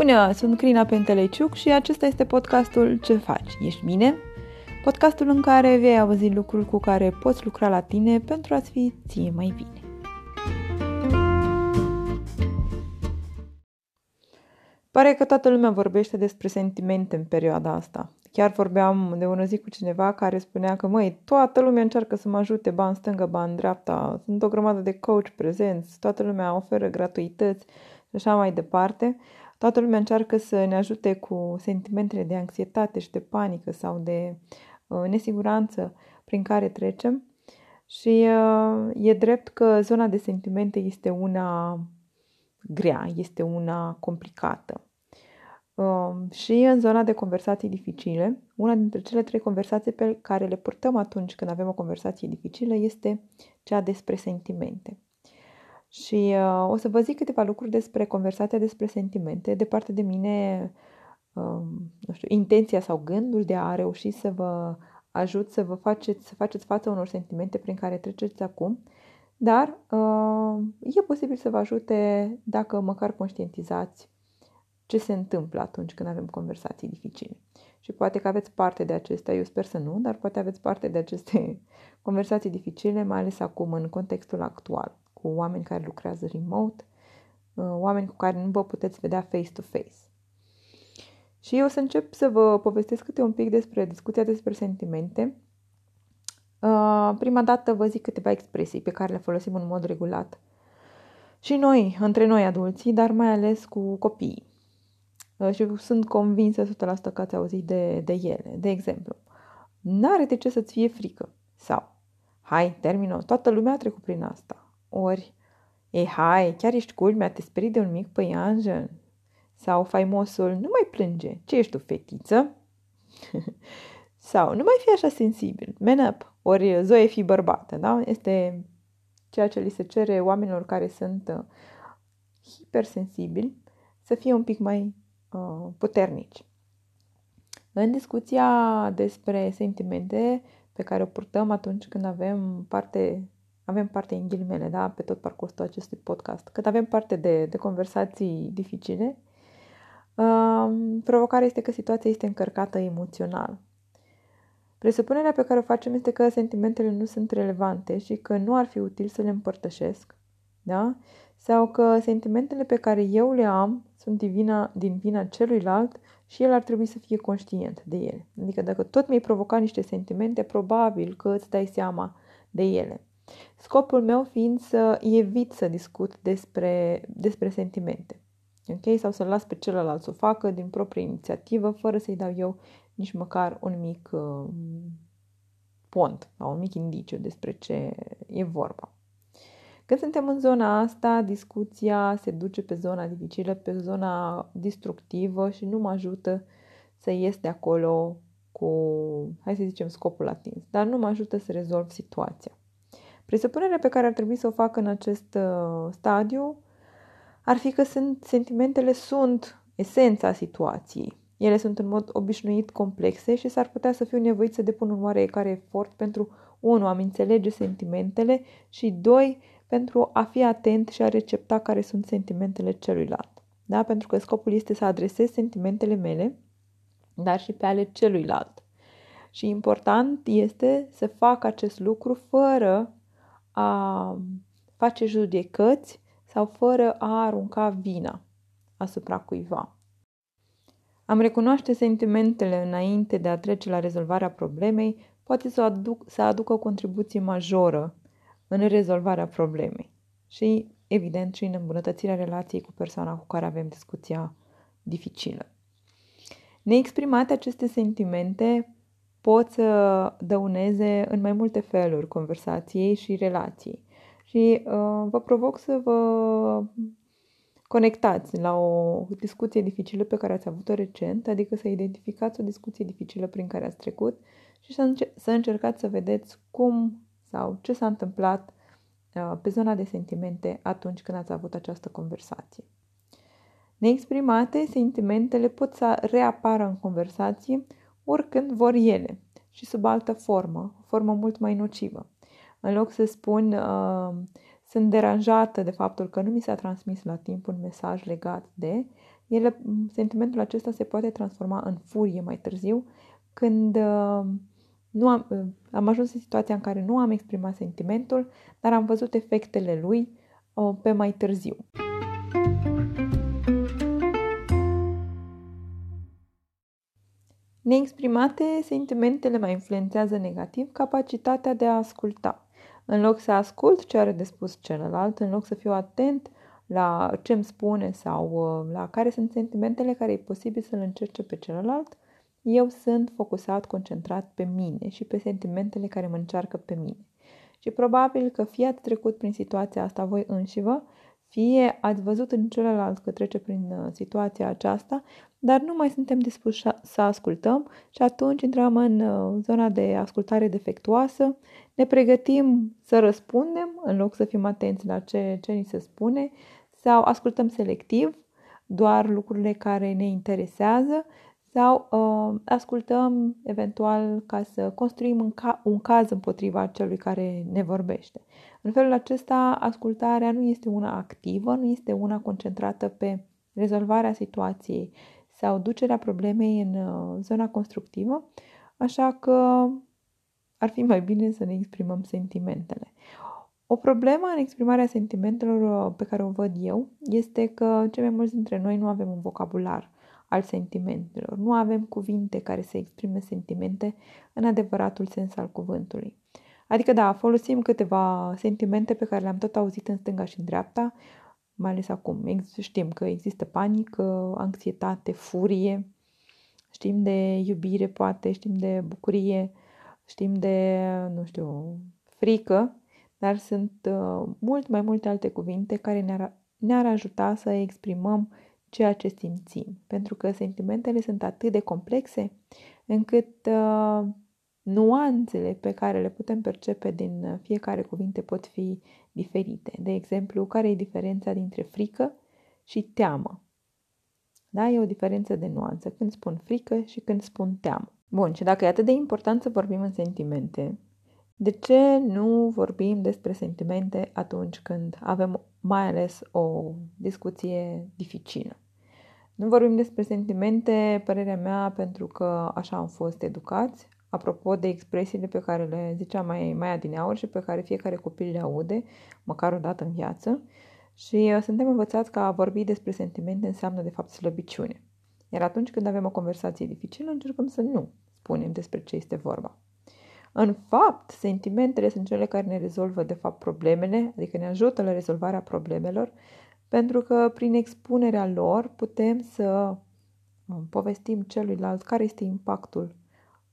Bună, sunt Crina Penteleciuc și acesta este podcastul Ce faci? Ești bine? Podcastul în care vei auzi lucruri cu care poți lucra la tine pentru a-ți fi ție mai bine. Pare că toată lumea vorbește despre sentimente în perioada asta. Chiar vorbeam de o zi cu cineva care spunea că, măi, toată lumea încearcă să mă ajute, ba în stânga, ba în dreapta, sunt o grămadă de coach prezenți, toată lumea oferă gratuități și așa mai departe. Toată lumea încearcă să ne ajute cu sentimentele de anxietate și de panică sau de uh, nesiguranță prin care trecem. Și uh, e drept că zona de sentimente este una grea, este una complicată. Uh, și în zona de conversații dificile, una dintre cele trei conversații pe care le purtăm atunci când avem o conversație dificilă este cea despre sentimente. Și uh, o să vă zic câteva lucruri despre conversația despre sentimente. De parte de mine, uh, nu știu, intenția sau gândul de a reuși să vă ajut să vă faceți, să faceți față unor sentimente prin care treceți acum, dar uh, e posibil să vă ajute dacă măcar conștientizați ce se întâmplă atunci când avem conversații dificile. Și poate că aveți parte de acestea, eu sper să nu, dar poate aveți parte de aceste conversații dificile, mai ales acum în contextul actual cu oameni care lucrează remote, uh, oameni cu care nu vă puteți vedea face-to-face. Și eu o să încep să vă povestesc câte un pic despre discuția despre sentimente. Uh, prima dată vă zic câteva expresii pe care le folosim în mod regulat. Și noi, între noi adulții, dar mai ales cu copiii. Uh, și sunt convinsă 100% că ați auzit de, de ele. De exemplu, n-are de ce să-ți fie frică. Sau, hai, termină, toată lumea a trecut prin asta. Ori, e hai, chiar ești culmea, te sperii de un mic păianjen? Sau faimosul, nu mai plânge, ce ești tu, fetiță? Sau, nu mai fi așa sensibil, man up, ori Zoe fi bărbată, da? Este ceea ce li se cere oamenilor care sunt uh, hipersensibili să fie un pic mai uh, puternici. În discuția despre sentimente pe care o purtăm atunci când avem parte avem parte în ghilimele, da, pe tot parcursul acestui podcast, cât avem parte de, de conversații dificile, um, provocarea este că situația este încărcată emoțional. Presupunerea pe care o facem este că sentimentele nu sunt relevante și că nu ar fi util să le împărtășesc, da? Sau că sentimentele pe care eu le am sunt din vina, din vina celuilalt și el ar trebui să fie conștient de ele. Adică dacă tot mi-ai provocat niște sentimente, probabil că îți dai seama de ele. Scopul meu fiind să evit să discut despre, despre sentimente. Ok? Sau să-l las pe celălalt să o facă din proprie inițiativă, fără să-i dau eu nici măcar un mic uh, pont sau un mic indiciu despre ce e vorba. Când suntem în zona asta, discuția se duce pe zona dificilă, pe zona destructivă și nu mă ajută să ies de acolo cu, hai să zicem, scopul atins, dar nu mă ajută să rezolv situația. Presupunerea pe care ar trebui să o fac în acest uh, stadiu ar fi că sunt, sentimentele sunt esența situației. Ele sunt în mod obișnuit complexe și s-ar putea să fiu nevoit să depun un oarecare efort pentru, unu, a înțelege sentimentele și, doi, pentru a fi atent și a recepta care sunt sentimentele celuilalt. Da? Pentru că scopul este să adresez sentimentele mele, dar și pe ale celuilalt. Și important este să fac acest lucru fără a face judecăți sau fără a arunca vina asupra cuiva. Am recunoaște sentimentele înainte de a trece la rezolvarea problemei poate să, aduc, să aducă o contribuție majoră în rezolvarea problemei și, evident, și în îmbunătățirea relației cu persoana cu care avem discuția dificilă. Neexprimate aceste sentimente pot să dăuneze în mai multe feluri conversației și relației. Și uh, vă provoc să vă conectați la o discuție dificilă pe care ați avut-o recent, adică să identificați o discuție dificilă prin care ați trecut și să, înce- să încercați să vedeți cum sau ce s-a întâmplat uh, pe zona de sentimente atunci când ați avut această conversație. Neexprimate, sentimentele pot să reapară în conversație oricând vor ele și sub altă formă, o formă mult mai nocivă. În loc să spun uh, sunt deranjată de faptul că nu mi s-a transmis la timp un mesaj legat de, ele, sentimentul acesta se poate transforma în furie mai târziu, când uh, nu am, uh, am ajuns în situația în care nu am exprimat sentimentul, dar am văzut efectele lui uh, pe mai târziu. Neexprimate, sentimentele mai influențează negativ capacitatea de a asculta. În loc să ascult ce are de spus celălalt, în loc să fiu atent la ce îmi spune sau uh, la care sunt sentimentele care e posibil să-l încerce pe celălalt, eu sunt focusat, concentrat pe mine și pe sentimentele care mă încearcă pe mine. Și probabil că fie ați trecut prin situația asta voi înșivă, fie ați văzut în celălalt că trece prin uh, situația aceasta, dar nu mai suntem dispuși să ascultăm și atunci intrăm în uh, zona de ascultare defectuoasă, ne pregătim să răspundem în loc să fim atenți la ce, ce ni se spune sau ascultăm selectiv doar lucrurile care ne interesează sau uh, ascultăm eventual ca să construim un, ca- un caz împotriva celui care ne vorbește. În felul acesta, ascultarea nu este una activă, nu este una concentrată pe rezolvarea situației sau ducerea problemei în uh, zona constructivă, așa că ar fi mai bine să ne exprimăm sentimentele. O problemă în exprimarea sentimentelor uh, pe care o văd eu este că cei mai mulți dintre noi nu avem un vocabular al sentimentelor. Nu avem cuvinte care să exprime sentimente în adevăratul sens al cuvântului. Adică, da, folosim câteva sentimente pe care le-am tot auzit în stânga și în dreapta, mai ales acum. Știm că există panică, anxietate, furie, știm de iubire, poate, știm de bucurie, știm de, nu știu, frică, dar sunt uh, mult mai multe alte cuvinte care ne-ar, ne-ar ajuta să exprimăm ceea ce simțim. Pentru că sentimentele sunt atât de complexe încât uh, nuanțele pe care le putem percepe din fiecare cuvinte pot fi diferite. De exemplu, care e diferența dintre frică și teamă? Da, e o diferență de nuanță când spun frică și când spun teamă. Bun, și dacă e atât de important să vorbim în sentimente, de ce nu vorbim despre sentimente atunci când avem mai ales o discuție dificilă? Nu vorbim despre sentimente, părerea mea, pentru că așa am fost educați, apropo de expresiile pe care le ziceam mai, mai adineauri și pe care fiecare copil le aude, măcar o dată în viață, și uh, suntem învățați că a vorbi despre sentimente înseamnă de fapt slăbiciune. Iar atunci când avem o conversație dificilă, încercăm să nu spunem despre ce este vorba. În fapt, sentimentele sunt cele care ne rezolvă de fapt problemele, adică ne ajută la rezolvarea problemelor, pentru că prin expunerea lor putem să um, povestim celuilalt care este impactul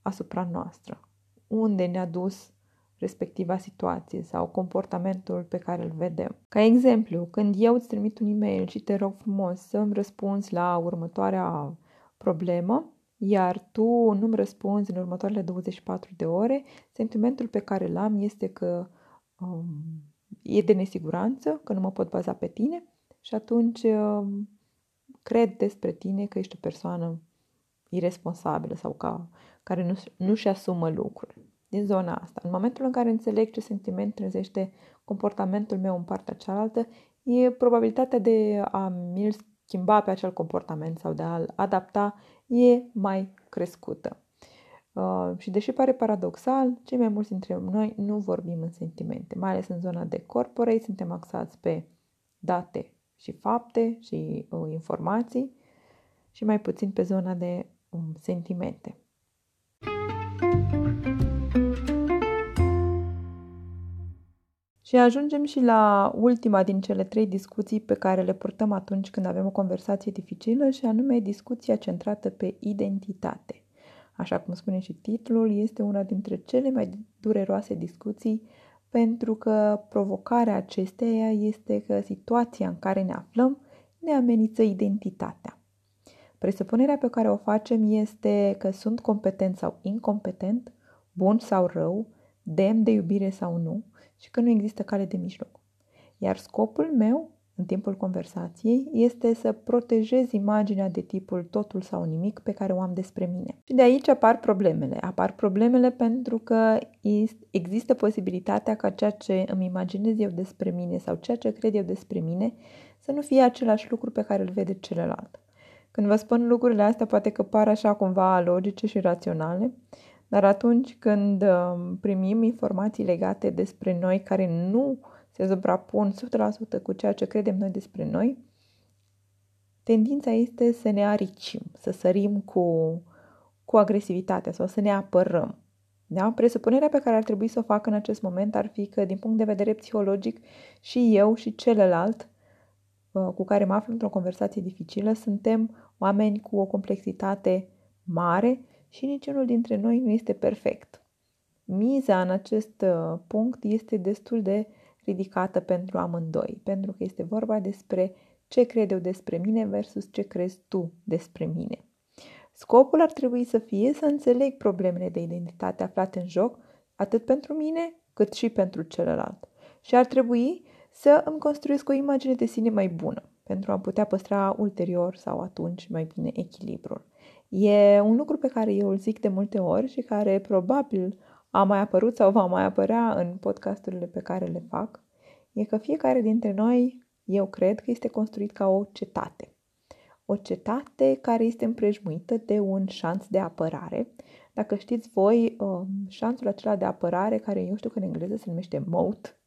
asupra noastră, unde ne-a dus respectiva situație sau comportamentul pe care îl vedem. Ca exemplu, când eu îți trimit un e-mail și te rog frumos să îmi răspunzi la următoarea problemă, iar tu nu-mi răspunzi în următoarele 24 de ore, sentimentul pe care îl am este că um, e de nesiguranță, că nu mă pot baza pe tine și atunci um, cred despre tine că ești o persoană irresponsabilă sau ca, care nu, nu-și asumă lucruri. Din zona asta. În momentul în care înțeleg ce sentiment trezește comportamentul meu în partea cealaltă, e probabilitatea de a mi-l schimba pe acel comportament sau de a-l adapta e mai crescută. Uh, și deși pare paradoxal, cei mai mulți dintre noi nu vorbim în sentimente, mai ales în zona de corporate, suntem axați pe date și fapte și uh, informații și mai puțin pe zona de um, sentimente. Și ajungem și la ultima din cele trei discuții pe care le purtăm atunci când avem o conversație dificilă și anume discuția centrată pe identitate. Așa cum spune și titlul, este una dintre cele mai dureroase discuții pentru că provocarea acesteia este că situația în care ne aflăm ne amenință identitatea. Presupunerea pe care o facem este că sunt competent sau incompetent, bun sau rău, demn de iubire sau nu și că nu există cale de mijloc. Iar scopul meu, în timpul conversației, este să protejez imaginea de tipul totul sau nimic pe care o am despre mine. Și de aici apar problemele. Apar problemele pentru că există posibilitatea ca ceea ce îmi imaginez eu despre mine sau ceea ce cred eu despre mine să nu fie același lucru pe care îl vede celălalt. Când vă spun lucrurile astea, poate că par așa cumva logice și raționale, dar atunci când um, primim informații legate despre noi care nu se suprapun 100% cu ceea ce credem noi despre noi, tendința este să ne aricim, să sărim cu, cu agresivitatea sau să ne apărăm. Da? Presupunerea pe care ar trebui să o fac în acest moment ar fi că, din punct de vedere psihologic, și eu și celălalt uh, cu care mă aflu într-o conversație dificilă suntem oameni cu o complexitate mare și niciunul dintre noi nu este perfect. Miza în acest uh, punct este destul de ridicată pentru amândoi, pentru că este vorba despre ce cred eu despre mine versus ce crezi tu despre mine. Scopul ar trebui să fie să înțeleg problemele de identitate aflate în joc, atât pentru mine cât și pentru celălalt. Și ar trebui să îmi construiesc o imagine de sine mai bună, pentru a putea păstra ulterior sau atunci mai bine echilibrul. E un lucru pe care eu îl zic de multe ori și care probabil a mai apărut sau va mai apărea în podcasturile pe care le fac, e că fiecare dintre noi, eu cred că este construit ca o cetate. O cetate care este împrejmuită de un șanț de apărare. Dacă știți voi, um, șanțul acela de apărare, care eu știu că în engleză se numește moat,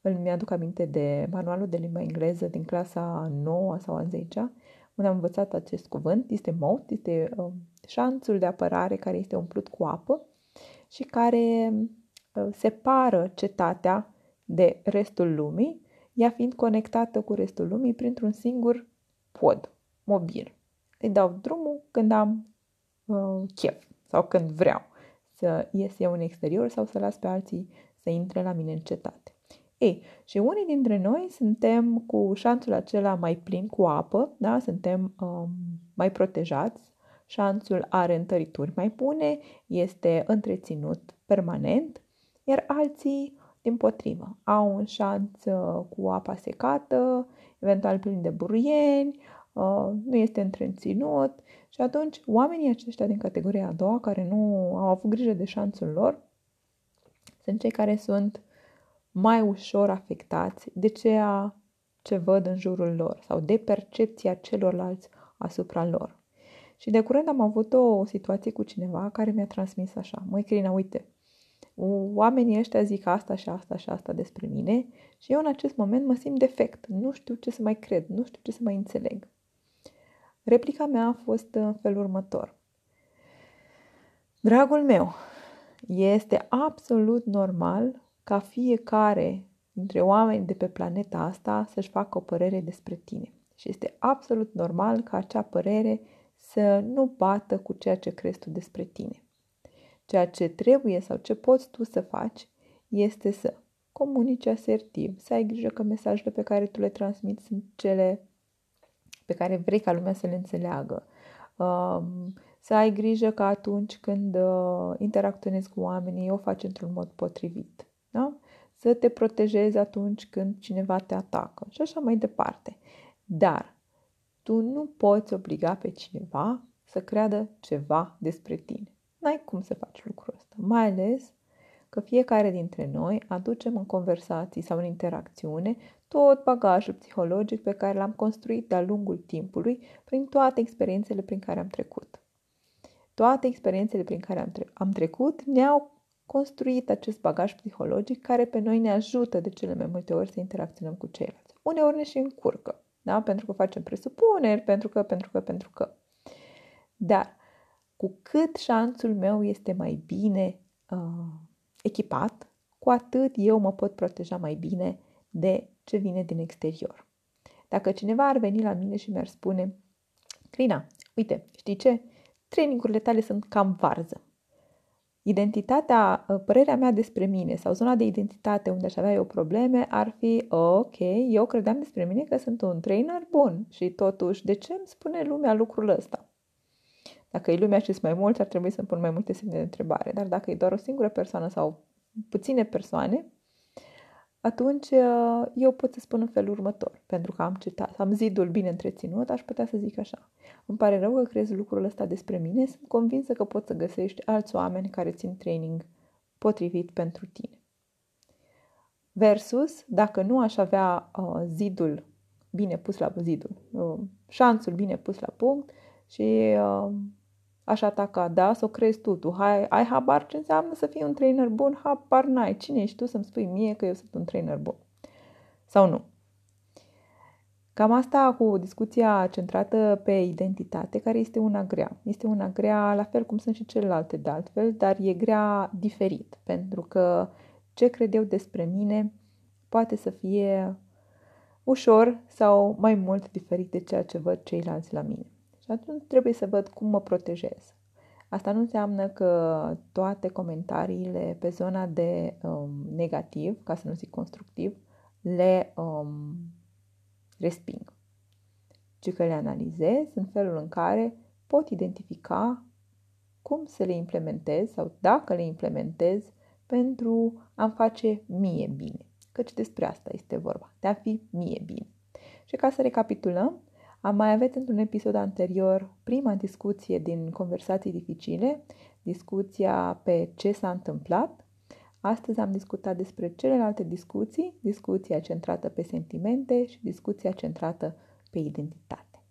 îl mi-aduc aminte de manualul de limba engleză din clasa 9 sau a 10 unde am învățat acest cuvânt, este moat, este uh, șanțul de apărare care este umplut cu apă și care uh, separă cetatea de restul lumii, ea fiind conectată cu restul lumii printr-un singur pod mobil. Îi dau drumul când am uh, chef sau când vreau să ies eu în exterior sau să las pe alții să intre la mine în cetate. Ei, și unii dintre noi suntem cu șanțul acela mai plin cu apă, da? suntem um, mai protejați, șanțul are întărituri mai bune, este întreținut permanent, iar alții, din potrivă, au un șanț uh, cu apa secată, eventual plin de burieni, uh, nu este întreținut și atunci oamenii aceștia din categoria a doua, care nu au avut grijă de șanțul lor, sunt cei care sunt mai ușor afectați de ceea ce văd în jurul lor sau de percepția celorlalți asupra lor. Și de curând am avut o situație cu cineva care mi-a transmis așa, măi Crina, uite, oamenii ăștia zic asta și asta și asta despre mine și eu în acest moment mă simt defect, nu știu ce să mai cred, nu știu ce să mai înțeleg. Replica mea a fost în felul următor. Dragul meu, este absolut normal ca fiecare dintre oameni de pe planeta asta să-și facă o părere despre tine. Și este absolut normal ca acea părere să nu bată cu ceea ce crezi tu despre tine. Ceea ce trebuie sau ce poți tu să faci este să comunici asertiv, să ai grijă că mesajele pe care tu le transmiți sunt cele pe care vrei ca lumea să le înțeleagă. Um, să ai grijă că atunci când uh, interacționezi cu oamenii, o faci într-un mod potrivit. Da? Să te protejezi atunci când cineva te atacă și așa mai departe. Dar tu nu poți obliga pe cineva să creadă ceva despre tine. N-ai cum să faci lucrul ăsta, mai ales că fiecare dintre noi aducem în conversații sau în interacțiune tot bagajul psihologic pe care l-am construit de-a lungul timpului prin toate experiențele prin care am trecut. Toate experiențele prin care am, tre- am trecut ne-au construit acest bagaj psihologic care pe noi ne ajută de cele mai multe ori să interacționăm cu ceilalți. Uneori ne și încurcă, da? pentru că facem presupuneri, pentru că, pentru că, pentru că. Dar cu cât șanțul meu este mai bine uh, echipat, cu atât eu mă pot proteja mai bine de ce vine din exterior. Dacă cineva ar veni la mine și mi-ar spune, Crina, uite, știi ce? Trainingurile tale sunt cam varză identitatea, ă, părerea mea despre mine sau zona de identitate unde aș avea eu probleme ar fi, ok, eu credeam despre mine că sunt un trainer bun și totuși, de ce îmi spune lumea lucrul ăsta? Dacă e lumea și mai mulți, ar trebui să-mi pun mai multe semne de întrebare, dar dacă e doar o singură persoană sau puține persoane, atunci uh, eu pot să spun în felul următor, pentru că am citat, am zidul bine întreținut, aș putea să zic așa. Îmi pare rău că crezi lucrul ăsta despre mine, sunt convinsă că poți să găsești alți oameni care țin training potrivit pentru tine. Versus, dacă nu aș avea uh, zidul bine pus la zidul, uh, șanțul bine pus la punct și uh, aș ataca, da, să o crezi tu, tu hai, ai habar ce înseamnă să fii un trainer bun, habar n-ai, cine ești tu să-mi spui mie că eu sunt un trainer bun? Sau nu? Cam asta cu discuția centrată pe identitate, care este una grea. Este una grea, la fel cum sunt și celelalte de altfel, dar e grea diferit, pentru că ce cred eu despre mine poate să fie ușor sau mai mult diferit de ceea ce văd ceilalți la mine. Și atunci trebuie să văd cum mă protejez. Asta nu înseamnă că toate comentariile pe zona de um, negativ, ca să nu zic constructiv, le um, resping, ci că le analizez în felul în care pot identifica cum să le implementez sau dacă le implementez pentru a-mi face mie bine. Căci despre asta este vorba, de a fi mie bine. Și ca să recapitulăm, am mai avut într-un episod anterior prima discuție din conversații dificile, discuția pe ce s-a întâmplat. Astăzi am discutat despre celelalte discuții, discuția centrată pe sentimente și discuția centrată pe identitate.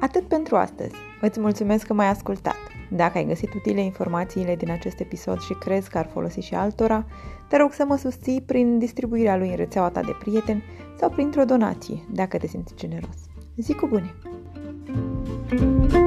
Atât pentru astăzi. Îți mulțumesc că m-ai ascultat. Dacă ai găsit utile informațiile din acest episod și crezi că ar folosi și altora, te rog să mă susții prin distribuirea lui în rețeaua ta de prieteni sau printr-o donație, dacă te simți generos. Zi cu bune! thank you